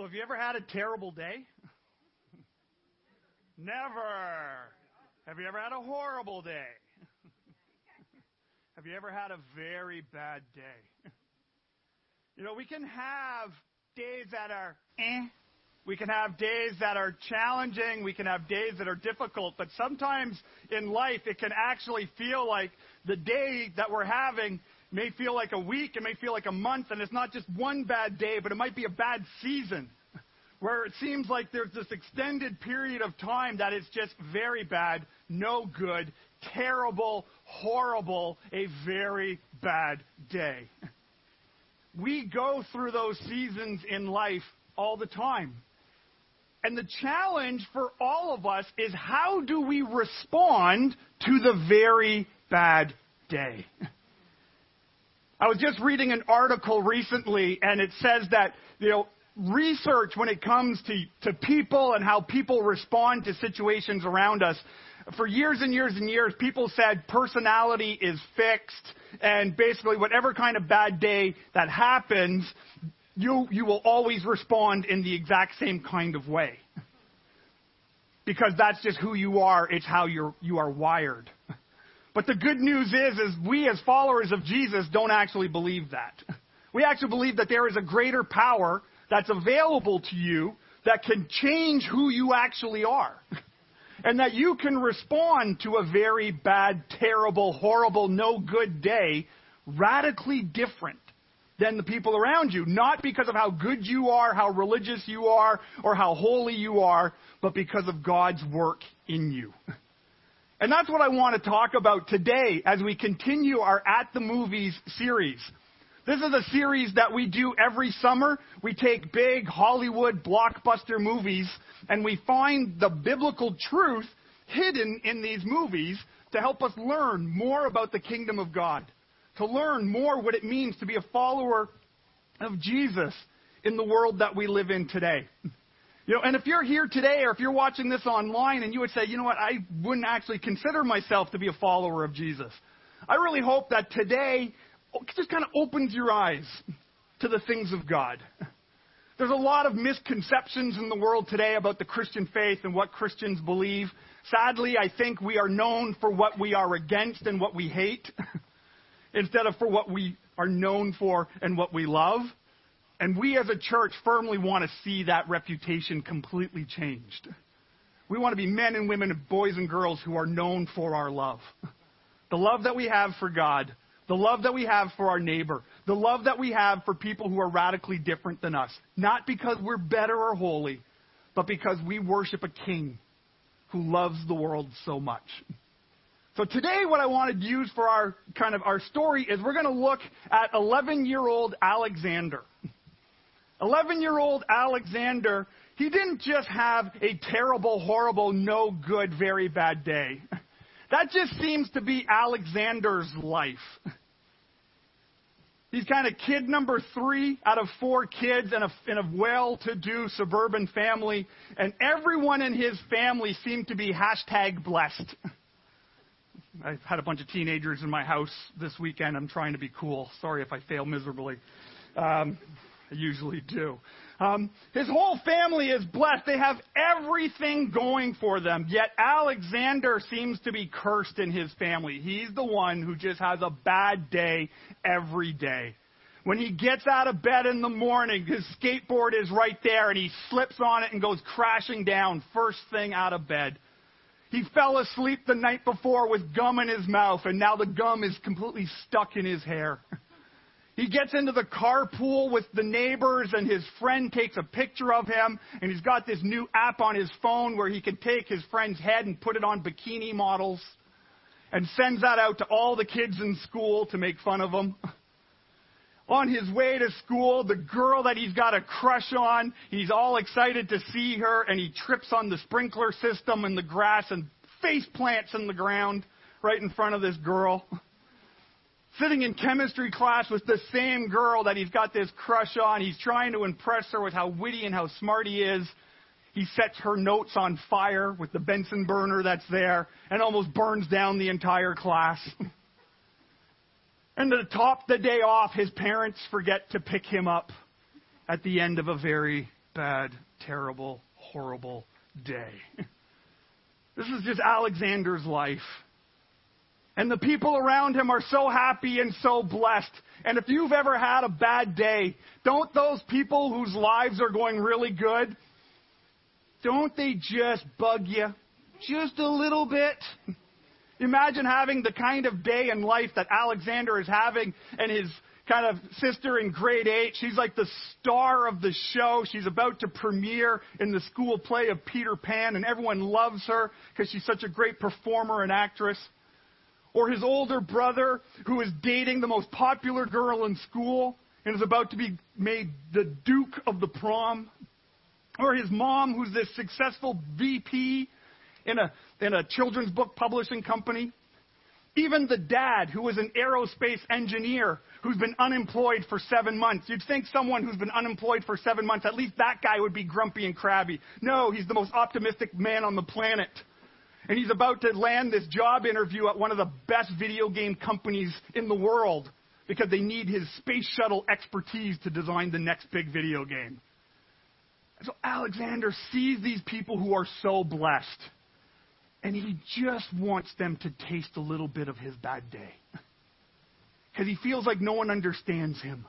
So, have you ever had a terrible day? Never. Have you ever had a horrible day? have you ever had a very bad day? you know, we can have days that are eh. We can have days that are challenging. We can have days that are difficult. But sometimes in life, it can actually feel like the day that we're having may feel like a week, it may feel like a month, and it's not just one bad day, but it might be a bad season where it seems like there's this extended period of time that is just very bad, no good, terrible, horrible, a very bad day. We go through those seasons in life all the time. And the challenge for all of us is how do we respond to the very bad day? I was just reading an article recently, and it says that, you know, research when it comes to, to people and how people respond to situations around us. For years and years and years, people said personality is fixed, and basically, whatever kind of bad day that happens, you, you will always respond in the exact same kind of way. Because that's just who you are, it's how you're, you are wired. But the good news is, is we as followers of Jesus don't actually believe that. We actually believe that there is a greater power that's available to you that can change who you actually are. And that you can respond to a very bad, terrible, horrible, no good day radically different than the people around you. Not because of how good you are, how religious you are, or how holy you are, but because of God's work in you. And that's what I want to talk about today as we continue our At the Movies series. This is a series that we do every summer. We take big Hollywood blockbuster movies and we find the biblical truth hidden in these movies to help us learn more about the kingdom of God to learn more what it means to be a follower of Jesus in the world that we live in today. You know, and if you're here today or if you're watching this online and you would say, you know what, I wouldn't actually consider myself to be a follower of Jesus. I really hope that today just kind of opens your eyes to the things of God. There's a lot of misconceptions in the world today about the Christian faith and what Christians believe. Sadly, I think we are known for what we are against and what we hate. instead of for what we are known for and what we love. And we as a church firmly want to see that reputation completely changed. We want to be men and women, and boys and girls who are known for our love. The love that we have for God, the love that we have for our neighbor, the love that we have for people who are radically different than us. Not because we're better or holy, but because we worship a king who loves the world so much. So today what I wanted to use for our kind of our story is we're going to look at 11-year-old Alexander. 11-year-old Alexander, he didn't just have a terrible, horrible, no good, very bad day. That just seems to be Alexander's life. He's kind of kid number three out of four kids in a, in a well-to-do suburban family, and everyone in his family seemed to be hashtag blessed. I've had a bunch of teenagers in my house this weekend. I'm trying to be cool. Sorry if I fail miserably. Um, I usually do. Um, his whole family is blessed. They have everything going for them. Yet Alexander seems to be cursed in his family. He's the one who just has a bad day every day. When he gets out of bed in the morning, his skateboard is right there and he slips on it and goes crashing down first thing out of bed. He fell asleep the night before with gum in his mouth, and now the gum is completely stuck in his hair. He gets into the carpool with the neighbors, and his friend takes a picture of him, and he's got this new app on his phone where he can take his friend's head and put it on bikini models, and sends that out to all the kids in school to make fun of him. on his way to school, the girl that he's got a crush on, he's all excited to see her, and he trips on the sprinkler system in the grass and face plants in the ground right in front of this girl. Sitting in chemistry class with the same girl that he's got this crush on, he's trying to impress her with how witty and how smart he is. He sets her notes on fire with the Bunsen burner that's there and almost burns down the entire class. And to top the day off, his parents forget to pick him up at the end of a very bad, terrible, horrible day. This is just Alexander's life. And the people around him are so happy and so blessed. And if you've ever had a bad day, don't those people whose lives are going really good, don't they just bug you just a little bit? Imagine having the kind of day in life that Alexander is having and his kind of sister in grade eight. She's like the star of the show. She's about to premiere in the school play of Peter Pan, and everyone loves her because she's such a great performer and actress. Or his older brother, who is dating the most popular girl in school and is about to be made the Duke of the prom. Or his mom, who's this successful VP in a, in a children's book publishing company. Even the dad, who was an aerospace engineer, who's been unemployed for seven months. You'd think someone who's been unemployed for seven months, at least that guy would be grumpy and crabby. No, he's the most optimistic man on the planet. And he's about to land this job interview at one of the best video game companies in the world because they need his space shuttle expertise to design the next big video game. So Alexander sees these people who are so blessed. And he just wants them to taste a little bit of his bad day. Because he feels like no one understands him.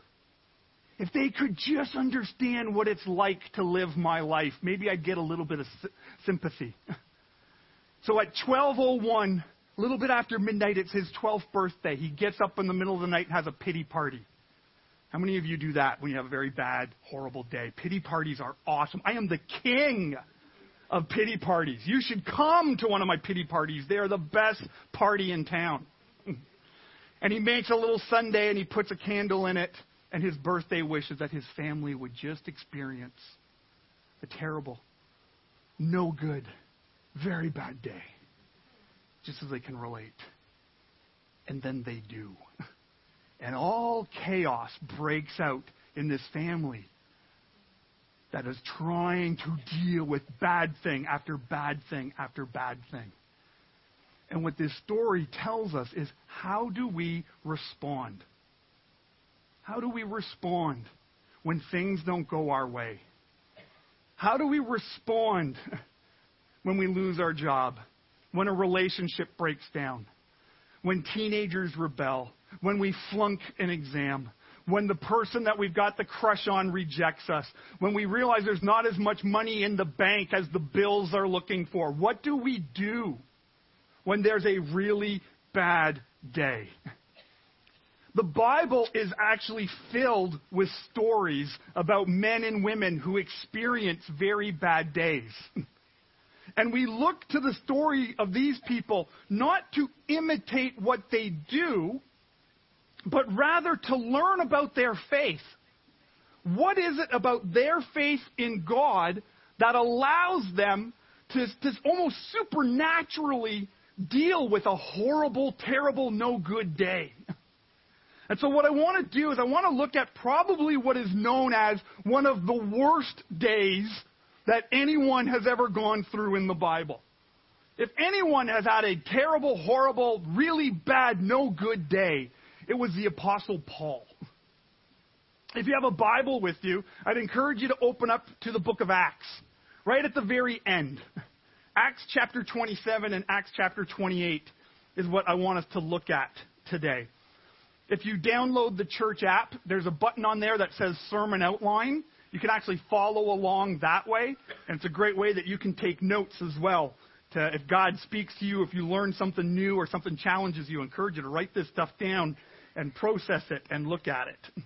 If they could just understand what it's like to live my life, maybe I'd get a little bit of sympathy. So at 12:01, a little bit after midnight, it's his 12th birthday. He gets up in the middle of the night and has a pity party. How many of you do that when you have a very bad, horrible day? Pity parties are awesome. I am the king of pity parties. You should come to one of my pity parties. They are the best party in town. And he makes a little sundae and he puts a candle in it. And his birthday wishes that his family would just experience a terrible, no good, very bad day. Just as they can relate. And then they do. And all chaos breaks out in this family that is trying to deal with bad thing after bad thing after bad thing. And what this story tells us is how do we respond? How do we respond when things don't go our way? How do we respond when we lose our job? When a relationship breaks down? When teenagers rebel? When we flunk an exam? when the person that we've got the crush on rejects us, when we realize there's not as much money in the bank as the bills are looking for. What do we do when there's a really bad day? The Bible is actually filled with stories about men and women who experience very bad days. And we look to the story of these people not to imitate what they do, but rather to learn about their faith. What is it about their faith in God that allows them to, to almost supernaturally deal with a horrible, terrible, no good day? And so, what I want to do is, I want to look at probably what is known as one of the worst days that anyone has ever gone through in the Bible. If anyone has had a terrible, horrible, really bad, no good day, it was the Apostle Paul. If you have a Bible with you, I'd encourage you to open up to the book of Acts, right at the very end. Acts chapter 27 and Acts chapter 28 is what I want us to look at today. If you download the church app, there's a button on there that says sermon outline. You can actually follow along that way, and it's a great way that you can take notes as well. To, if God speaks to you, if you learn something new or something challenges you, encourage you to write this stuff down and process it and look at it.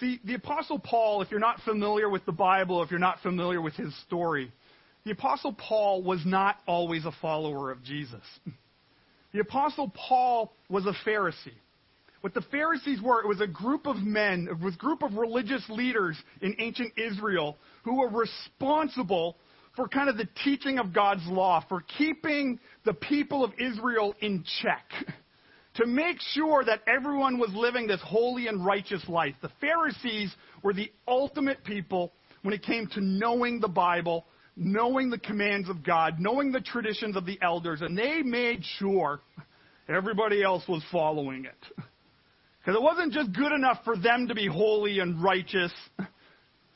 See, the Apostle Paul, if you're not familiar with the Bible, if you're not familiar with his story, the Apostle Paul was not always a follower of Jesus. The Apostle Paul was a Pharisee. What the Pharisees were, it was a group of men, it was a group of religious leaders in ancient Israel who were responsible for kind of the teaching of God's law, for keeping the people of Israel in check, to make sure that everyone was living this holy and righteous life. The Pharisees were the ultimate people when it came to knowing the Bible, knowing the commands of God, knowing the traditions of the elders, and they made sure everybody else was following it. Because it wasn't just good enough for them to be holy and righteous,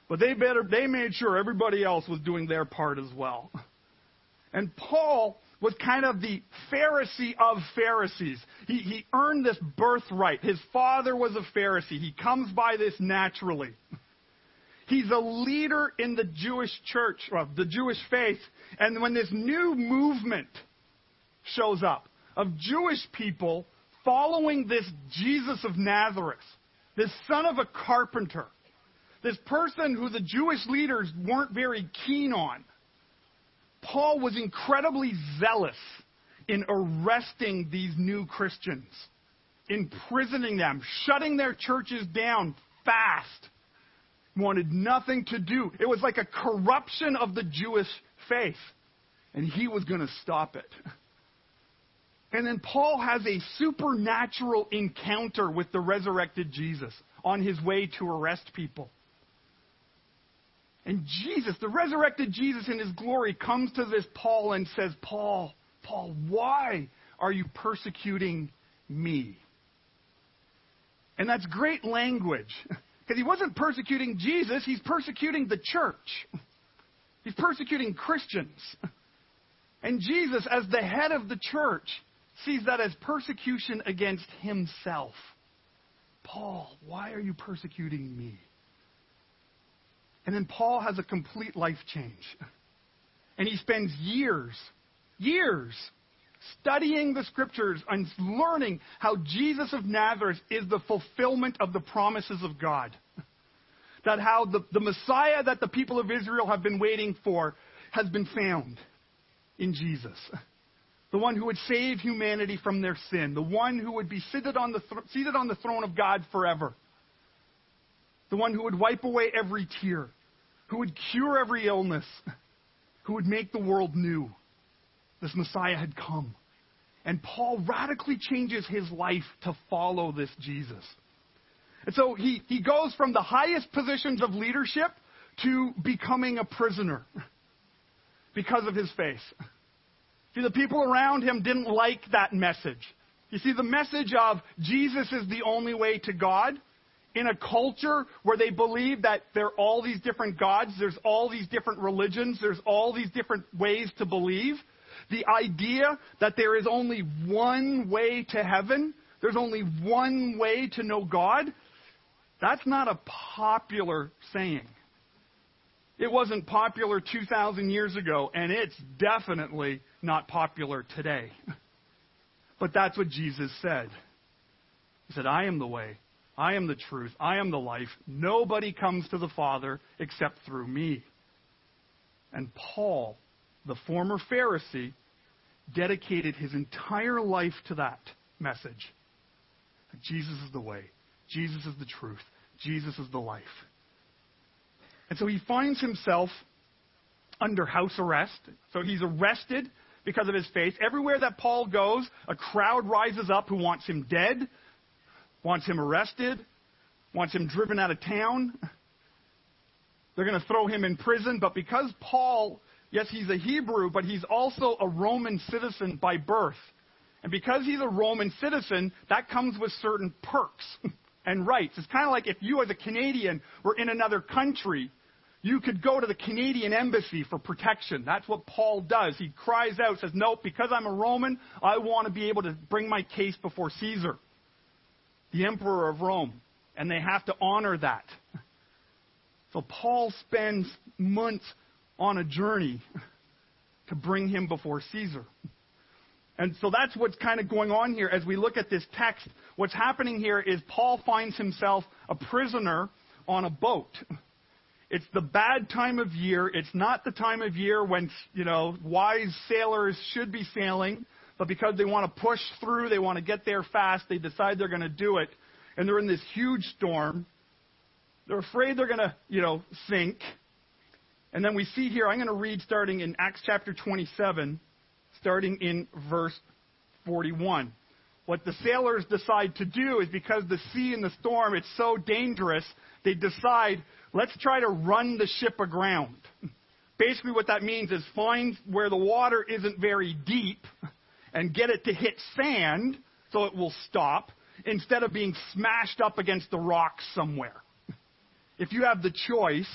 but they better they made sure everybody else was doing their part as well. And Paul was kind of the Pharisee of Pharisees. He, he earned this birthright. His father was a Pharisee. He comes by this naturally. He's a leader in the Jewish church, or the Jewish faith. And when this new movement shows up of Jewish people following this Jesus of Nazareth, this son of a carpenter, this person who the Jewish leaders weren't very keen on, Paul was incredibly zealous in arresting these new Christians, imprisoning them, shutting their churches down fast. Wanted nothing to do. It was like a corruption of the Jewish faith. And he was going to stop it. And then Paul has a supernatural encounter with the resurrected Jesus on his way to arrest people. And Jesus, the resurrected Jesus in his glory, comes to this Paul and says, Paul, Paul, why are you persecuting me? And that's great language. Because he wasn't persecuting Jesus, he's persecuting the church. He's persecuting Christians. And Jesus, as the head of the church, sees that as persecution against himself. Paul, why are you persecuting me? And then Paul has a complete life change. And he spends years, years studying the scriptures and learning how Jesus of Nazareth is the fulfillment of the promises of God. That how the, the Messiah that the people of Israel have been waiting for has been found in Jesus. The one who would save humanity from their sin. The one who would be seated on the, th- seated on the throne of God forever. The one who would wipe away every tear who would cure every illness, who would make the world new. This Messiah had come. And Paul radically changes his life to follow this Jesus. And so he, he goes from the highest positions of leadership to becoming a prisoner because of his faith. See, the people around him didn't like that message. You see, the message of Jesus is the only way to God in a culture where they believe that there are all these different gods, there's all these different religions, there's all these different ways to believe, the idea that there is only one way to heaven, there's only one way to know God, that's not a popular saying. It wasn't popular 2,000 years ago, and it's definitely not popular today. But that's what Jesus said. He said, I am the way, I am the truth. I am the life. Nobody comes to the Father except through me. And Paul, the former Pharisee, dedicated his entire life to that message. Jesus is the way. Jesus is the truth. Jesus is the life. And so he finds himself under house arrest. So he's arrested because of his faith. Everywhere that Paul goes, a crowd rises up who wants him dead, wants him arrested, wants him driven out of town. They're going to throw him in prison, but because Paul, yes, he's a Hebrew, but he's also a Roman citizen by birth. And because he's a Roman citizen, that comes with certain perks and rights. It's kind of like if you, as a Canadian, were in another country, you could go to the Canadian embassy for protection. That's what Paul does. He cries out, says, Nope, because I'm a Roman, I want to be able to bring my case before Caesar the emperor of Rome, and they have to honor that. So Paul spends months on a journey to bring him before Caesar. And so that's what's kind of going on here as we look at this text. What's happening here is Paul finds himself a prisoner on a boat. It's the bad time of year. It's not the time of year when, you know, wise sailors should be sailing but because they want to push through, they want to get there fast, they decide they're going to do it. And they're in this huge storm. They're afraid they're going to, you know, sink. And then we see here, I'm going to read starting in Acts chapter 27, starting in verse 41. What the sailors decide to do is because the sea and the storm, it's so dangerous, they decide, let's try to run the ship aground. Basically, what that means is find where the water isn't very deep and get it to hit sand so it will stop, instead of being smashed up against the rocks somewhere. If you have the choice,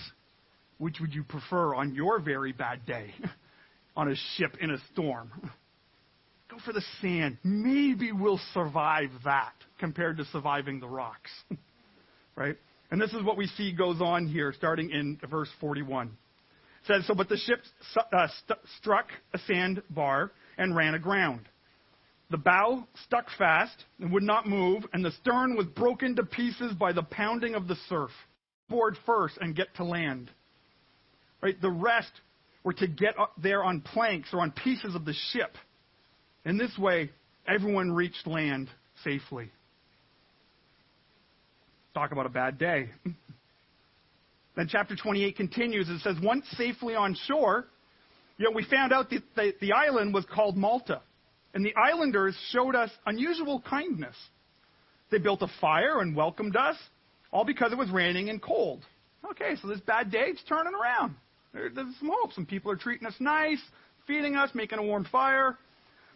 which would you prefer on your very bad day? on a ship in a storm? Go for the sand. Maybe we'll survive that compared to surviving the rocks. right? And this is what we see goes on here, starting in verse 41. It says, So, but the ship uh, st- struck a sandbar and ran aground. The bow stuck fast and would not move, and the stern was broken to pieces by the pounding of the surf. Board first and get to land. Right? The rest were to get there on planks or on pieces of the ship. In this way, everyone reached land safely. Talk about a bad day. then chapter 28 continues. It says, Once safely on shore, know, we found out that the, the island was called Malta. And the islanders showed us unusual kindness. They built a fire and welcomed us, all because it was raining and cold. Okay, so this bad day, it's turning around. There's some hope. Some people are treating us nice, feeding us, making a warm fire.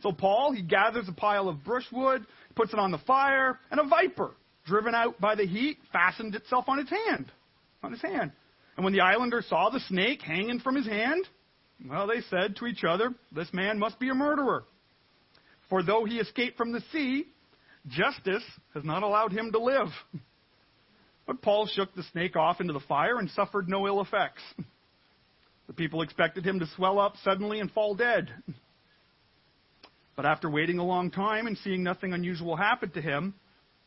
So Paul, he gathers a pile of brushwood, puts it on the fire, and a viper, driven out by the heat, fastened itself on his hand. On his hand. And when the islanders saw the snake hanging from his hand, well, they said to each other, This man must be a murderer. For though he escaped from the sea, justice has not allowed him to live. But Paul shook the snake off into the fire and suffered no ill effects. The people expected him to swell up suddenly and fall dead. But after waiting a long time and seeing nothing unusual happen to him,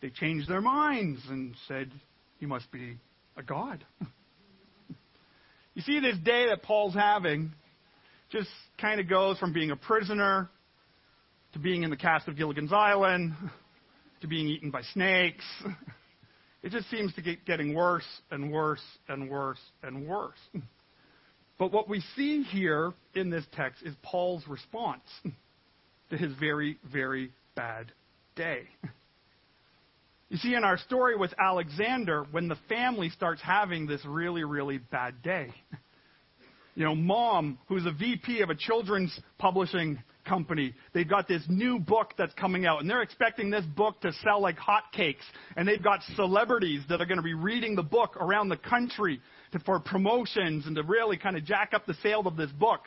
they changed their minds and said, He must be a god. you see, this day that Paul's having just kind of goes from being a prisoner to being in the cast of Gilligan's Island to being eaten by snakes. It just seems to get getting worse and worse and worse and worse. But what we see here in this text is Paul's response to his very, very bad day. You see, in our story with Alexander, when the family starts having this really, really bad day, you know, mom, who's a VP of a children's publishing company, they've got this new book that's coming out, and they're expecting this book to sell like hotcakes. And they've got celebrities that are going to be reading the book around the country to, for promotions and to really kind of jack up the sale of this book.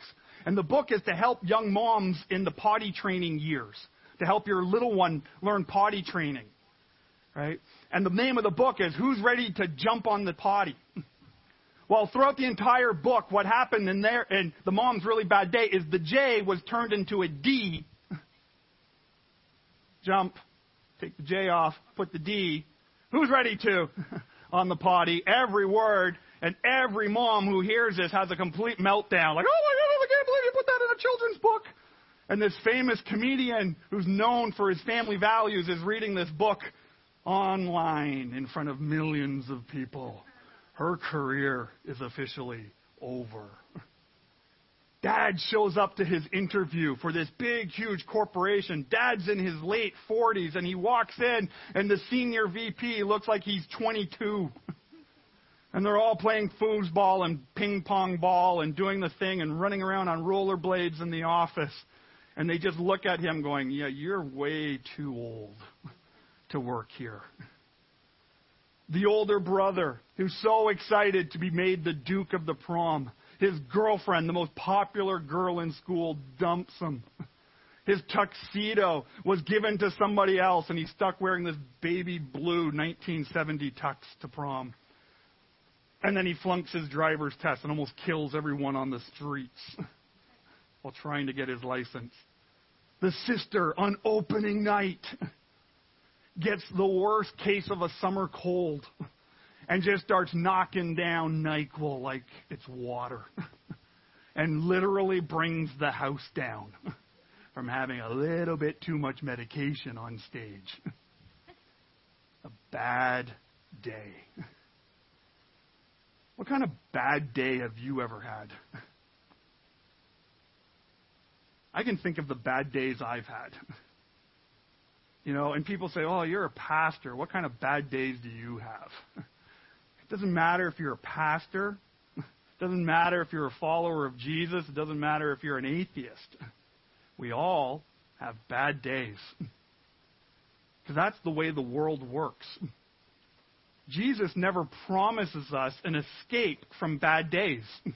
And the book is to help young moms in the potty training years, to help your little one learn potty training. Right? And the name of the book is Who's Ready to Jump on the Potty? Well, throughout the entire book, what happened in there, in the mom's really bad day, is the J was turned into a D. Jump, take the J off, put the D. Who's ready to? on the potty. Every word and every mom who hears this has a complete meltdown. Like, oh my God, I can't believe you put that in a children's book. And this famous comedian who's known for his family values is reading this book online in front of millions of people. Her career is officially over. Dad shows up to his interview for this big, huge corporation. Dad's in his late 40s, and he walks in, and the senior VP looks like he's 22. And they're all playing foosball and ping pong ball and doing the thing and running around on rollerblades in the office. And they just look at him going, Yeah, you're way too old to work here. The older brother, who's so excited to be made the Duke of the prom, his girlfriend, the most popular girl in school, dumps him. His tuxedo was given to somebody else, and he's stuck wearing this baby blue 1970 tux to prom. And then he flunks his driver's test and almost kills everyone on the streets while trying to get his license. The sister on opening night gets the worst case of a summer cold and just starts knocking down NyQuil like it's water and literally brings the house down from having a little bit too much medication on stage. A bad day. What kind of bad day have you ever had? I can think of the bad days I've had. You know, and people say, oh, you're a pastor. What kind of bad days do you have? It doesn't matter if you're a pastor. It doesn't matter if you're a follower of Jesus. It doesn't matter if you're an atheist. We all have bad days. Because that's the way the world works. Jesus never promises us an escape from bad days.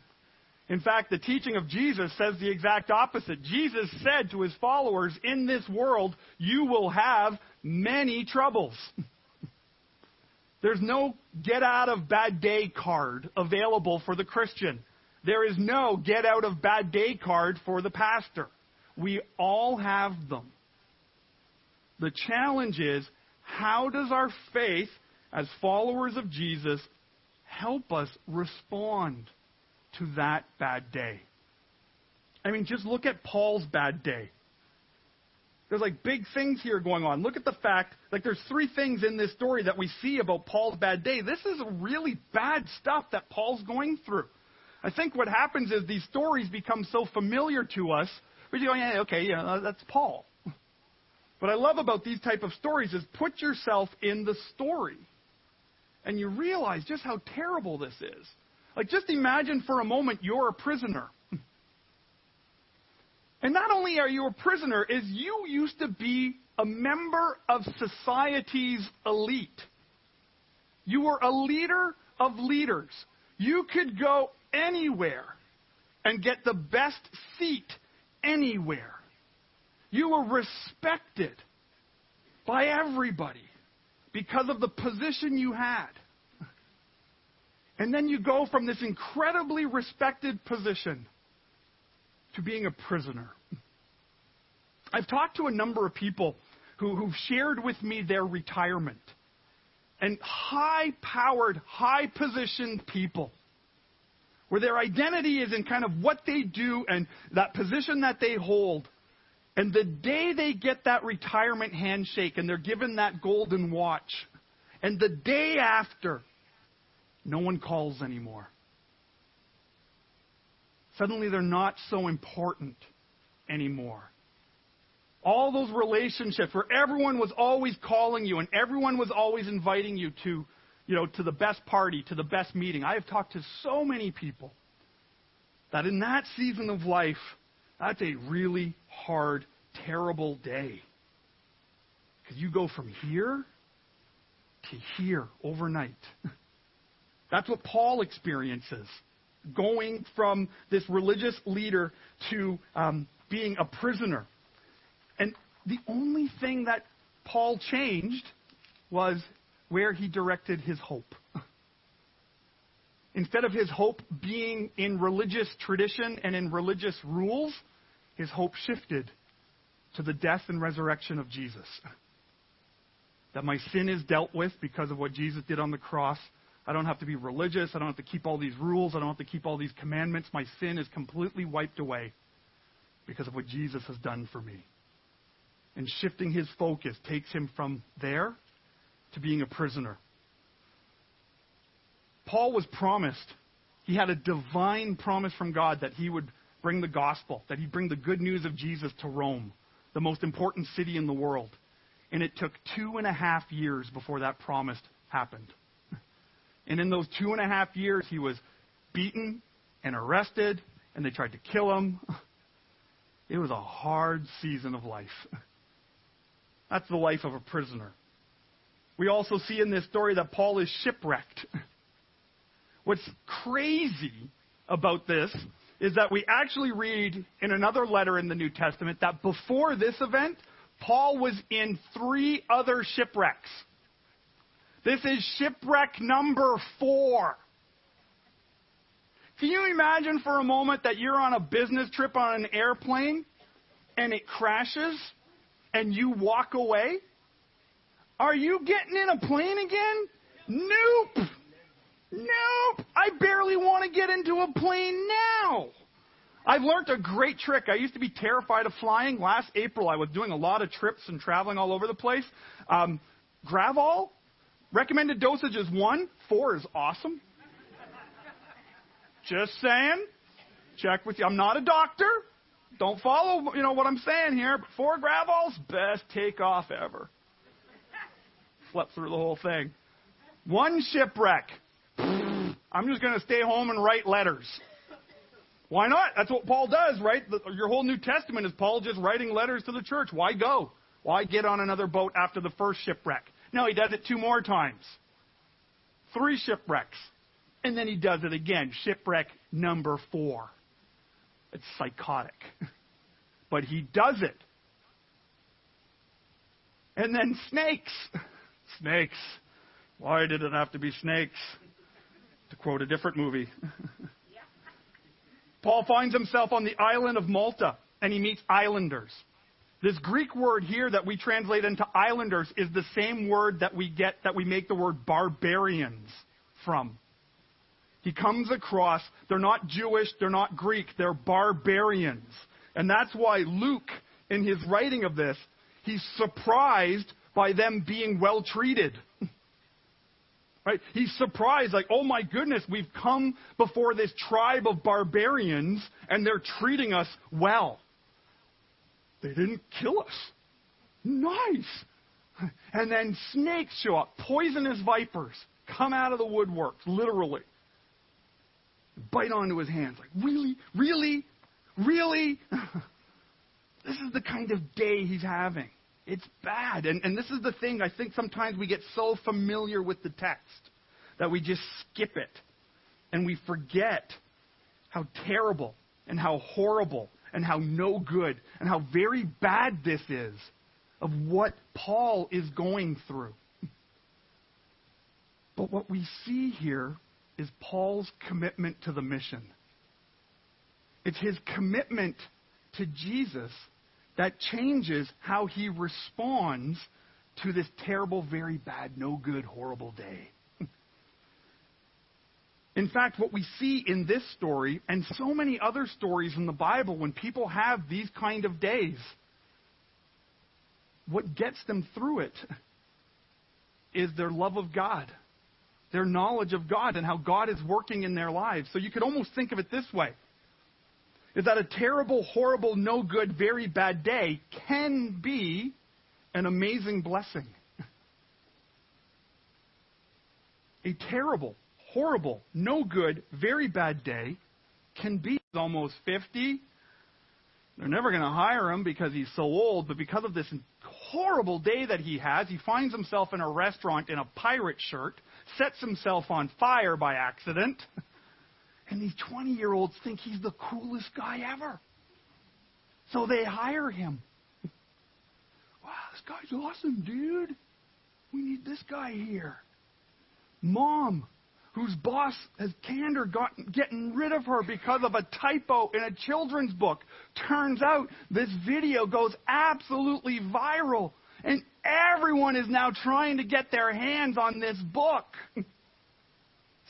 In fact, the teaching of Jesus says the exact opposite. Jesus said to his followers, In this world, you will have many troubles. There's no get out of bad day card available for the Christian. There is no get out of bad day card for the pastor. We all have them. The challenge is how does our faith as followers of Jesus help us respond to that bad day? I mean, just look at Paul's bad day. There's like big things here going on. Look at the fact, like there's three things in this story that we see about Paul's bad day. This is really bad stuff that Paul's going through. I think what happens is these stories become so familiar to us, we go, yeah, okay, yeah, uh, that's Paul. What I love about these type of stories is put yourself in the story. And you realize just how terrible this is. Like just imagine for a moment you're a prisoner. And not only are you a prisoner, is you used to be a member of society's elite. You were a leader of leaders. You could go anywhere and get the best seat anywhere. You were respected by everybody because of the position you had. And then you go from this incredibly respected position to being a prisoner. I've talked to a number of people who, who've shared with me their retirement. And high powered, high positioned people, where their identity is in kind of what they do and that position that they hold. And the day they get that retirement handshake and they're given that golden watch, and the day after, no one calls anymore. Suddenly they're not so important anymore. All those relationships where everyone was always calling you and everyone was always inviting you to, you know, to the best party, to the best meeting. I have talked to so many people that in that season of life, that's a really hard, terrible day. Because you go from here to here overnight. That's what Paul experiences going from this religious leader to um, being a prisoner. And the only thing that Paul changed was where he directed his hope. Instead of his hope being in religious tradition and in religious rules, his hope shifted to the death and resurrection of Jesus. That my sin is dealt with because of what Jesus did on the cross, I don't have to be religious. I don't have to keep all these rules. I don't have to keep all these commandments. My sin is completely wiped away because of what Jesus has done for me. And shifting his focus takes him from there to being a prisoner. Paul was promised, he had a divine promise from God that he would bring the gospel, that he'd bring the good news of Jesus to Rome, the most important city in the world. And it took two and a half years before that promise happened. And in those two and a half years, he was beaten and arrested, and they tried to kill him. It was a hard season of life. That's the life of a prisoner. We also see in this story that Paul is shipwrecked. What's crazy about this is that we actually read in another letter in the New Testament that before this event, Paul was in three other shipwrecks. This is shipwreck number four. Can you imagine for a moment that you're on a business trip on an airplane and it crashes and you walk away? Are you getting in a plane again? Nope. Nope. I barely want to get into a plane now. I've learned a great trick. I used to be terrified of flying. Last April, I was doing a lot of trips and traveling all over the place. Um, Gravol Recommended dosage is one. Four is awesome. Just saying. Check with you. I'm not a doctor. Don't follow, you know, what I'm saying here. But four Gravols, best takeoff ever. Slept through the whole thing. One shipwreck. I'm just going to stay home and write letters. Why not? That's what Paul does, right? Your whole New Testament is Paul just writing letters to the church. Why go? Why get on another boat after the first shipwreck? No, he does it two more times. Three shipwrecks. And then he does it again. Shipwreck number four. It's psychotic. But he does it. And then snakes. Snakes. Why did it have to be snakes? To quote a different movie. Paul finds himself on the island of Malta and he meets islanders. This Greek word here that we translate into islanders is the same word that we get that we make the word barbarians from. He comes across, they're not Jewish, they're not Greek, they're barbarians. And that's why Luke, in his writing of this, he's surprised by them being well treated. Right? He's surprised, like, oh my goodness, we've come before this tribe of barbarians and they're treating us well. They didn't kill us. Nice. And then snakes show up, poisonous vipers come out of the woodworks, literally. Bite onto his hands, like, really? Really? Really? this is the kind of day he's having. It's bad. And, and this is the thing, I think sometimes we get so familiar with the text that we just skip it. And we forget how terrible and how horrible and how no good and how very bad this is of what Paul is going through. But what we see here is Paul's commitment to the mission. It's his commitment to Jesus that changes how he responds to this terrible, very bad, no good, horrible day. In fact, what we see in this story and so many other stories in the Bible when people have these kind of days, what gets them through it is their love of God, their knowledge of God, and how God is working in their lives. So you could almost think of it this way is that a terrible, horrible, no good, very bad day can be an amazing blessing. A terrible, horrible, no good, very bad day can be almost 50. They're never going to hire him because he's so old, but because of this horrible day that he has, he finds himself in a restaurant in a pirate shirt, sets himself on fire by accident. And these 20 year olds think he's the coolest guy ever. So they hire him. Wow, this guy's awesome, dude. We need this guy here. Mom, whose boss has canned her, gotten, getting rid of her because of a typo in a children's book. Turns out this video goes absolutely viral, and everyone is now trying to get their hands on this book.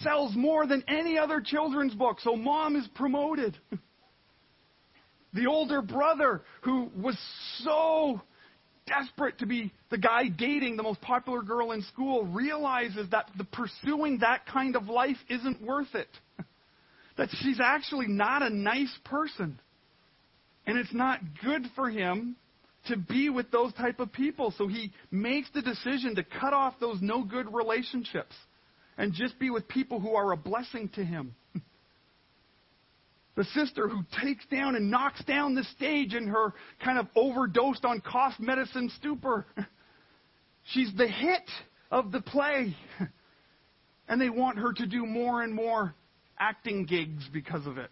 sells more than any other children's book, so mom is promoted. the older brother, who was so desperate to be the guy dating the most popular girl in school, realizes that the pursuing that kind of life isn't worth it. that she's actually not a nice person. And it's not good for him to be with those type of people. So he makes the decision to cut off those no good relationships and just be with people who are a blessing to him. The sister who takes down and knocks down the stage in her kind of overdosed on cough medicine stupor. She's the hit of the play. And they want her to do more and more acting gigs because of it.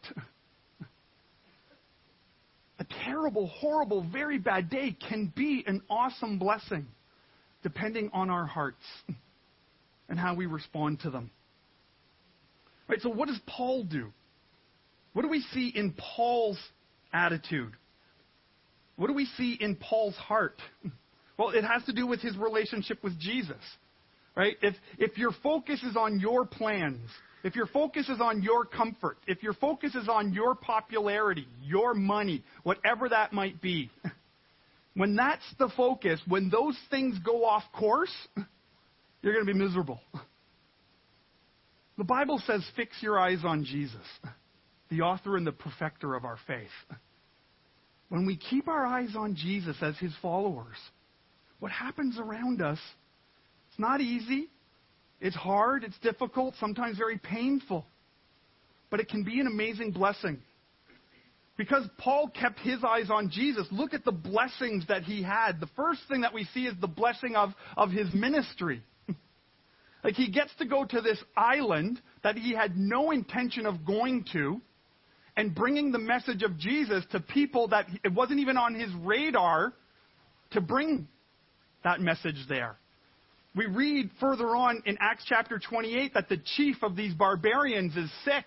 A terrible, horrible, very bad day can be an awesome blessing, depending on our hearts and how we respond to them. Right, so what does Paul do? What do we see in Paul's attitude? What do we see in Paul's heart? Well, it has to do with his relationship with Jesus. Right? If if your focus is on your plans, if your focus is on your comfort, if your focus is on your popularity, your money, whatever that might be, when that's the focus, when those things go off course, you're going to be miserable. The Bible says, fix your eyes on Jesus, the author and the perfecter of our faith. When we keep our eyes on Jesus as his followers, what happens around us, it's not easy. It's hard. It's difficult, sometimes very painful. But it can be an amazing blessing. Because Paul kept his eyes on Jesus, look at the blessings that he had. The first thing that we see is the blessing of, of his ministry. Like he gets to go to this island that he had no intention of going to and bringing the message of Jesus to people that it wasn't even on his radar to bring that message there. We read further on in Acts chapter 28 that the chief of these barbarians is sick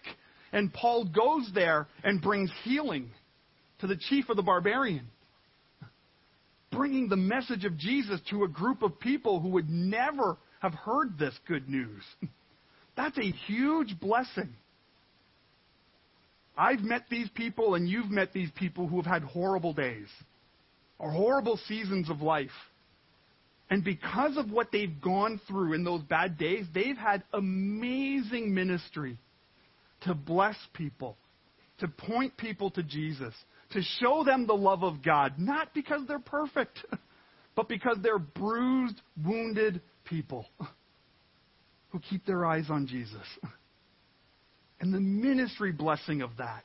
and Paul goes there and brings healing to the chief of the barbarian. Bringing the message of Jesus to a group of people who would never have heard this good news. That's a huge blessing. I've met these people, and you've met these people who have had horrible days or horrible seasons of life. And because of what they've gone through in those bad days, they've had amazing ministry to bless people, to point people to Jesus, to show them the love of God, not because they're perfect, but because they're bruised, wounded people who keep their eyes on Jesus. And the ministry blessing of that.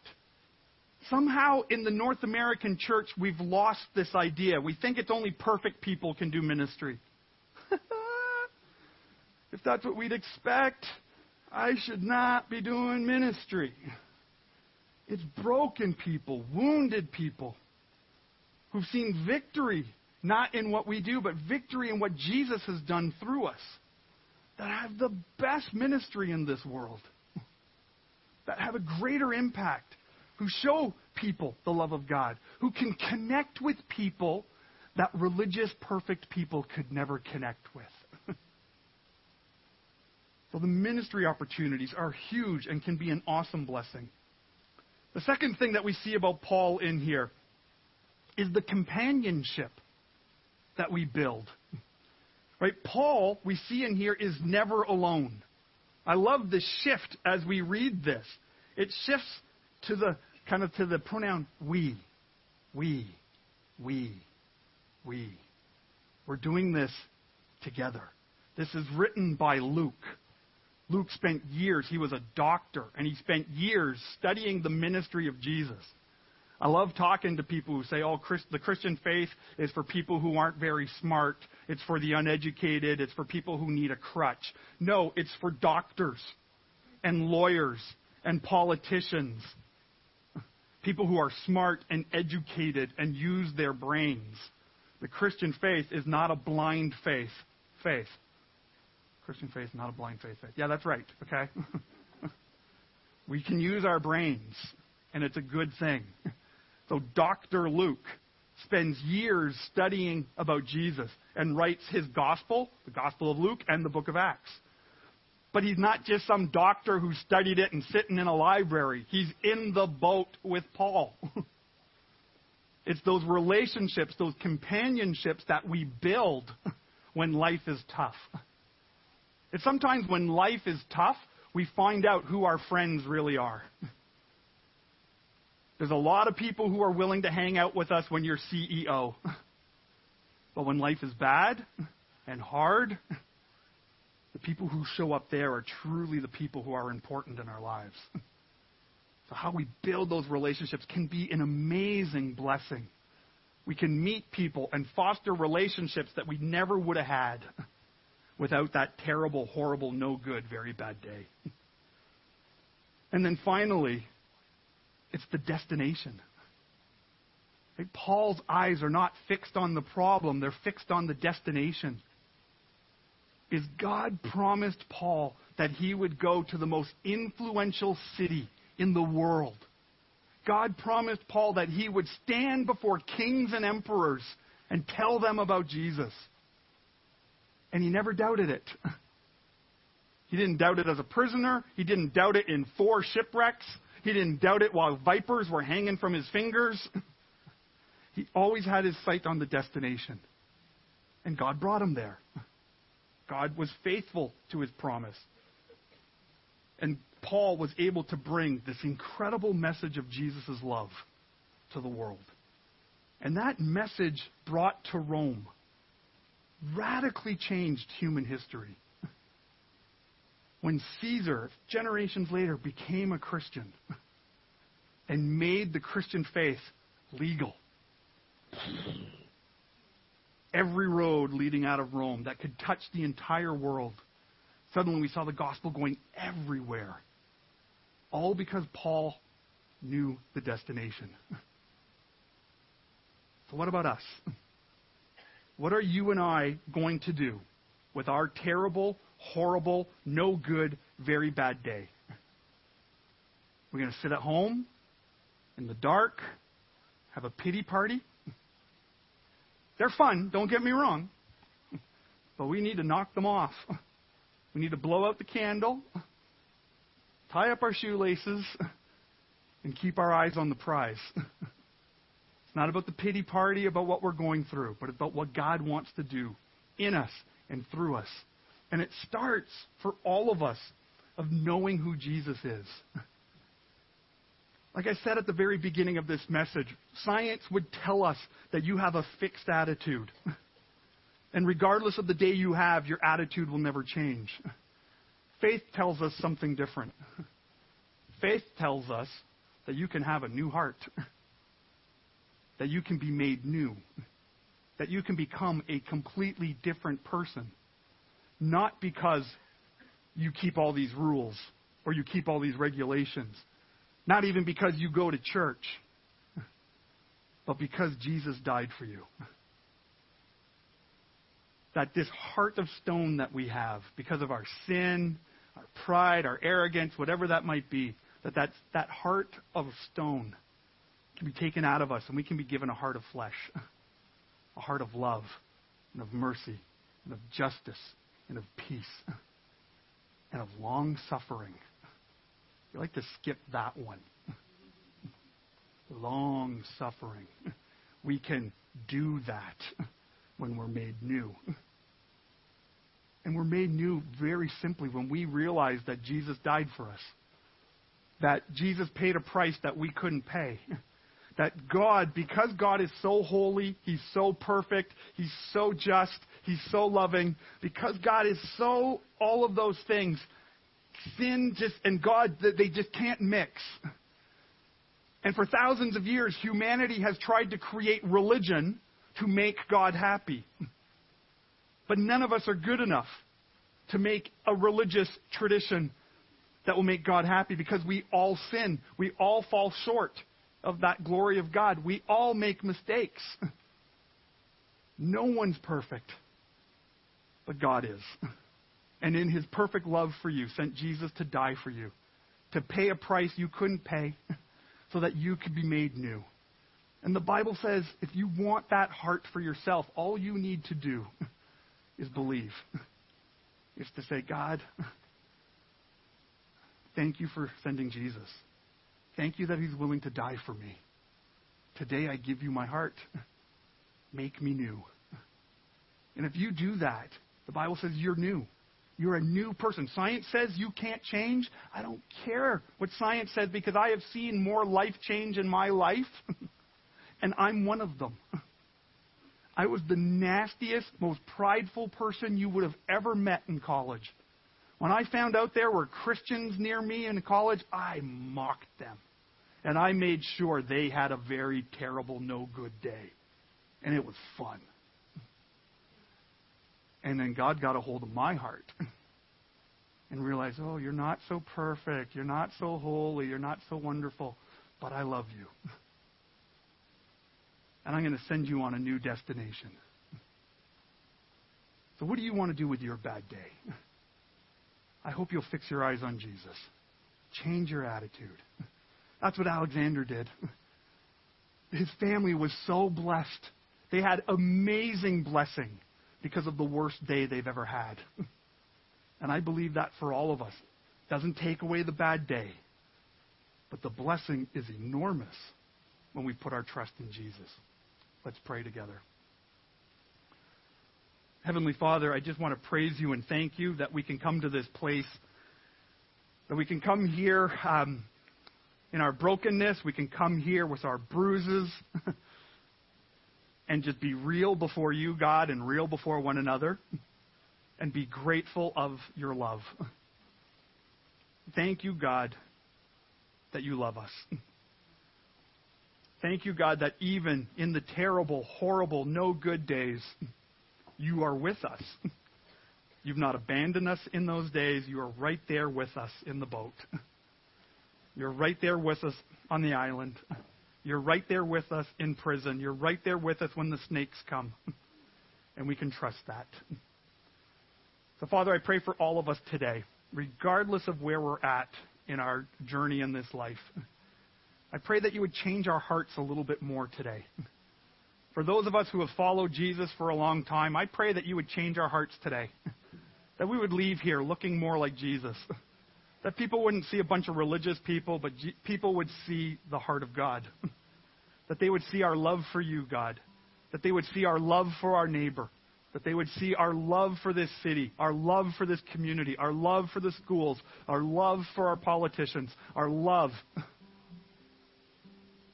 Somehow in the North American church, we've lost this idea. We think it's only perfect people can do ministry. if that's what we'd expect, I should not be doing ministry. It's broken people, wounded people who've seen victory, not in what we do, but victory in what Jesus has done through us, that have the best ministry in this world, that have a greater impact, who show people the love of God, who can connect with people that religious, perfect people could never connect with. So the ministry opportunities are huge and can be an awesome blessing. The second thing that we see about Paul in here is the companionship that we build. Right? Paul, we see in here, is never alone. I love the shift as we read this. It shifts to the kind of to the pronoun we. We. We. We. We're doing this together. This is written by Luke. Luke spent years, he was a doctor, and he spent years studying the ministry of Jesus. I love talking to people who say, oh, Christ, the Christian faith is for people who aren't very smart. It's for the uneducated. It's for people who need a crutch. No, it's for doctors and lawyers and politicians. People who are smart and educated and use their brains. The Christian faith is not a blind faith. Faith. Christian faith, is not a blind faith. faith. Yeah, that's right, okay? we can use our brains, and it's a good thing. So Dr. Luke spends years studying about Jesus and writes his gospel, the Gospel of Luke, and the book of Acts. But he's not just some doctor who studied it and sitting in a library. He's in the boat with Paul. it's those relationships, those companionships that we build when life is tough. It's sometimes when life is tough, we find out who our friends really are. There's a lot of people who are willing to hang out with us when you're CEO. But when life is bad and hard, the people who show up there are truly the people who are important in our lives. So, how we build those relationships can be an amazing blessing. We can meet people and foster relationships that we never would have had without that terrible, horrible, no good, very bad day. And then finally, it's the destination. Paul's eyes are not fixed on the problem, they're fixed on the destination. Is God promised Paul that he would go to the most influential city in the world? God promised Paul that he would stand before kings and emperors and tell them about Jesus. And he never doubted it. He didn't doubt it as a prisoner. He didn't doubt it in four shipwrecks. He didn't doubt it while vipers were hanging from his fingers. He always had his sight on the destination. And God brought him there. God was faithful to his promise. And Paul was able to bring this incredible message of Jesus' love to the world. And that message brought to Rome radically changed human history. When Caesar, generations later, became a Christian, and made the Christian faith legal. Every road leading out of Rome that could touch the entire world. Suddenly we saw the gospel going everywhere. All because Paul knew the destination. So, what about us? What are you and I going to do with our terrible, horrible, no good, very bad day? We're going to sit at home in the dark, have a pity party. They're fun, don't get me wrong. But we need to knock them off. We need to blow out the candle, tie up our shoelaces, and keep our eyes on the prize. It's not about the pity party, about what we're going through, but about what God wants to do in us and through us. And it starts for all of us of knowing who Jesus is. Like I said at the very beginning of this message, science would tell us that you have a fixed attitude. And regardless of the day you have, your attitude will never change. Faith tells us something different. Faith tells us that you can have a new heart, that you can be made new, that you can become a completely different person. Not because you keep all these rules or you keep all these regulations, not even because you go to church, but because Jesus died for you. That this heart of stone that we have, because of our sin, our pride, our arrogance, whatever that might be, that that's, that heart of stone can be taken out of us and we can be given a heart of flesh, a heart of love and of mercy and of justice and of peace and of long suffering. We like to skip that one. long suffering. We can do that when we're made new. And we're made new very simply when we realize that Jesus died for us that Jesus paid a price that we couldn't pay. That God, because God is so holy, He's so perfect, He's so just, He's so loving, because God is so all of those things, sin just and God, they just can't mix. And for thousands of years, humanity has tried to create religion to make God happy. But none of us are good enough to make a religious tradition that will make God happy because we all sin. We all fall short of that glory of God. We all make mistakes. No one's perfect, but God is. And in his perfect love for you, sent Jesus to die for you, to pay a price you couldn't pay, so that you could be made new. And the Bible says if you want that heart for yourself, all you need to do is believe. Is to say, God, Thank you for sending Jesus. Thank you that he's willing to die for me. Today I give you my heart. Make me new. And if you do that, the Bible says you're new. You're a new person. Science says you can't change. I don't care what science says because I have seen more life change in my life, and I'm one of them. I was the nastiest, most prideful person you would have ever met in college. When I found out there were Christians near me in college, I mocked them. And I made sure they had a very terrible, no good day. And it was fun. And then God got a hold of my heart and realized, oh, you're not so perfect. You're not so holy. You're not so wonderful. But I love you. And I'm going to send you on a new destination. So, what do you want to do with your bad day? I hope you'll fix your eyes on Jesus. Change your attitude. That's what Alexander did. His family was so blessed. They had amazing blessing because of the worst day they've ever had. And I believe that for all of us. Doesn't take away the bad day. But the blessing is enormous when we put our trust in Jesus. Let's pray together. Heavenly Father, I just want to praise you and thank you that we can come to this place, that we can come here um, in our brokenness, we can come here with our bruises, and just be real before you, God, and real before one another, and be grateful of your love. Thank you, God, that you love us. Thank you, God, that even in the terrible, horrible, no good days, you are with us. You've not abandoned us in those days. You are right there with us in the boat. You're right there with us on the island. You're right there with us in prison. You're right there with us when the snakes come. And we can trust that. So, Father, I pray for all of us today, regardless of where we're at in our journey in this life. I pray that you would change our hearts a little bit more today. For those of us who have followed Jesus for a long time, I pray that you would change our hearts today. That we would leave here looking more like Jesus. That people wouldn't see a bunch of religious people, but people would see the heart of God. That they would see our love for you, God. That they would see our love for our neighbor. That they would see our love for this city, our love for this community, our love for the schools, our love for our politicians, our love.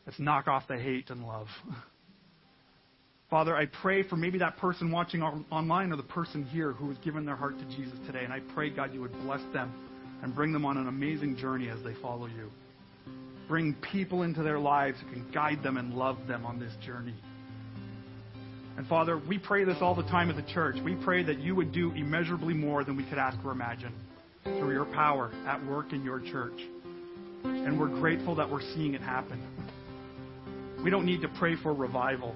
Let's knock off the hate and love. Father, I pray for maybe that person watching online or the person here who has given their heart to Jesus today. And I pray, God, you would bless them and bring them on an amazing journey as they follow you. Bring people into their lives who can guide them and love them on this journey. And Father, we pray this all the time as a church. We pray that you would do immeasurably more than we could ask or imagine through your power at work in your church. And we're grateful that we're seeing it happen. We don't need to pray for revival.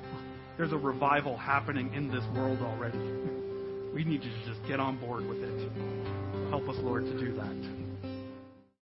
There's a revival happening in this world already. We need you to just get on board with it. Help us, Lord, to do that.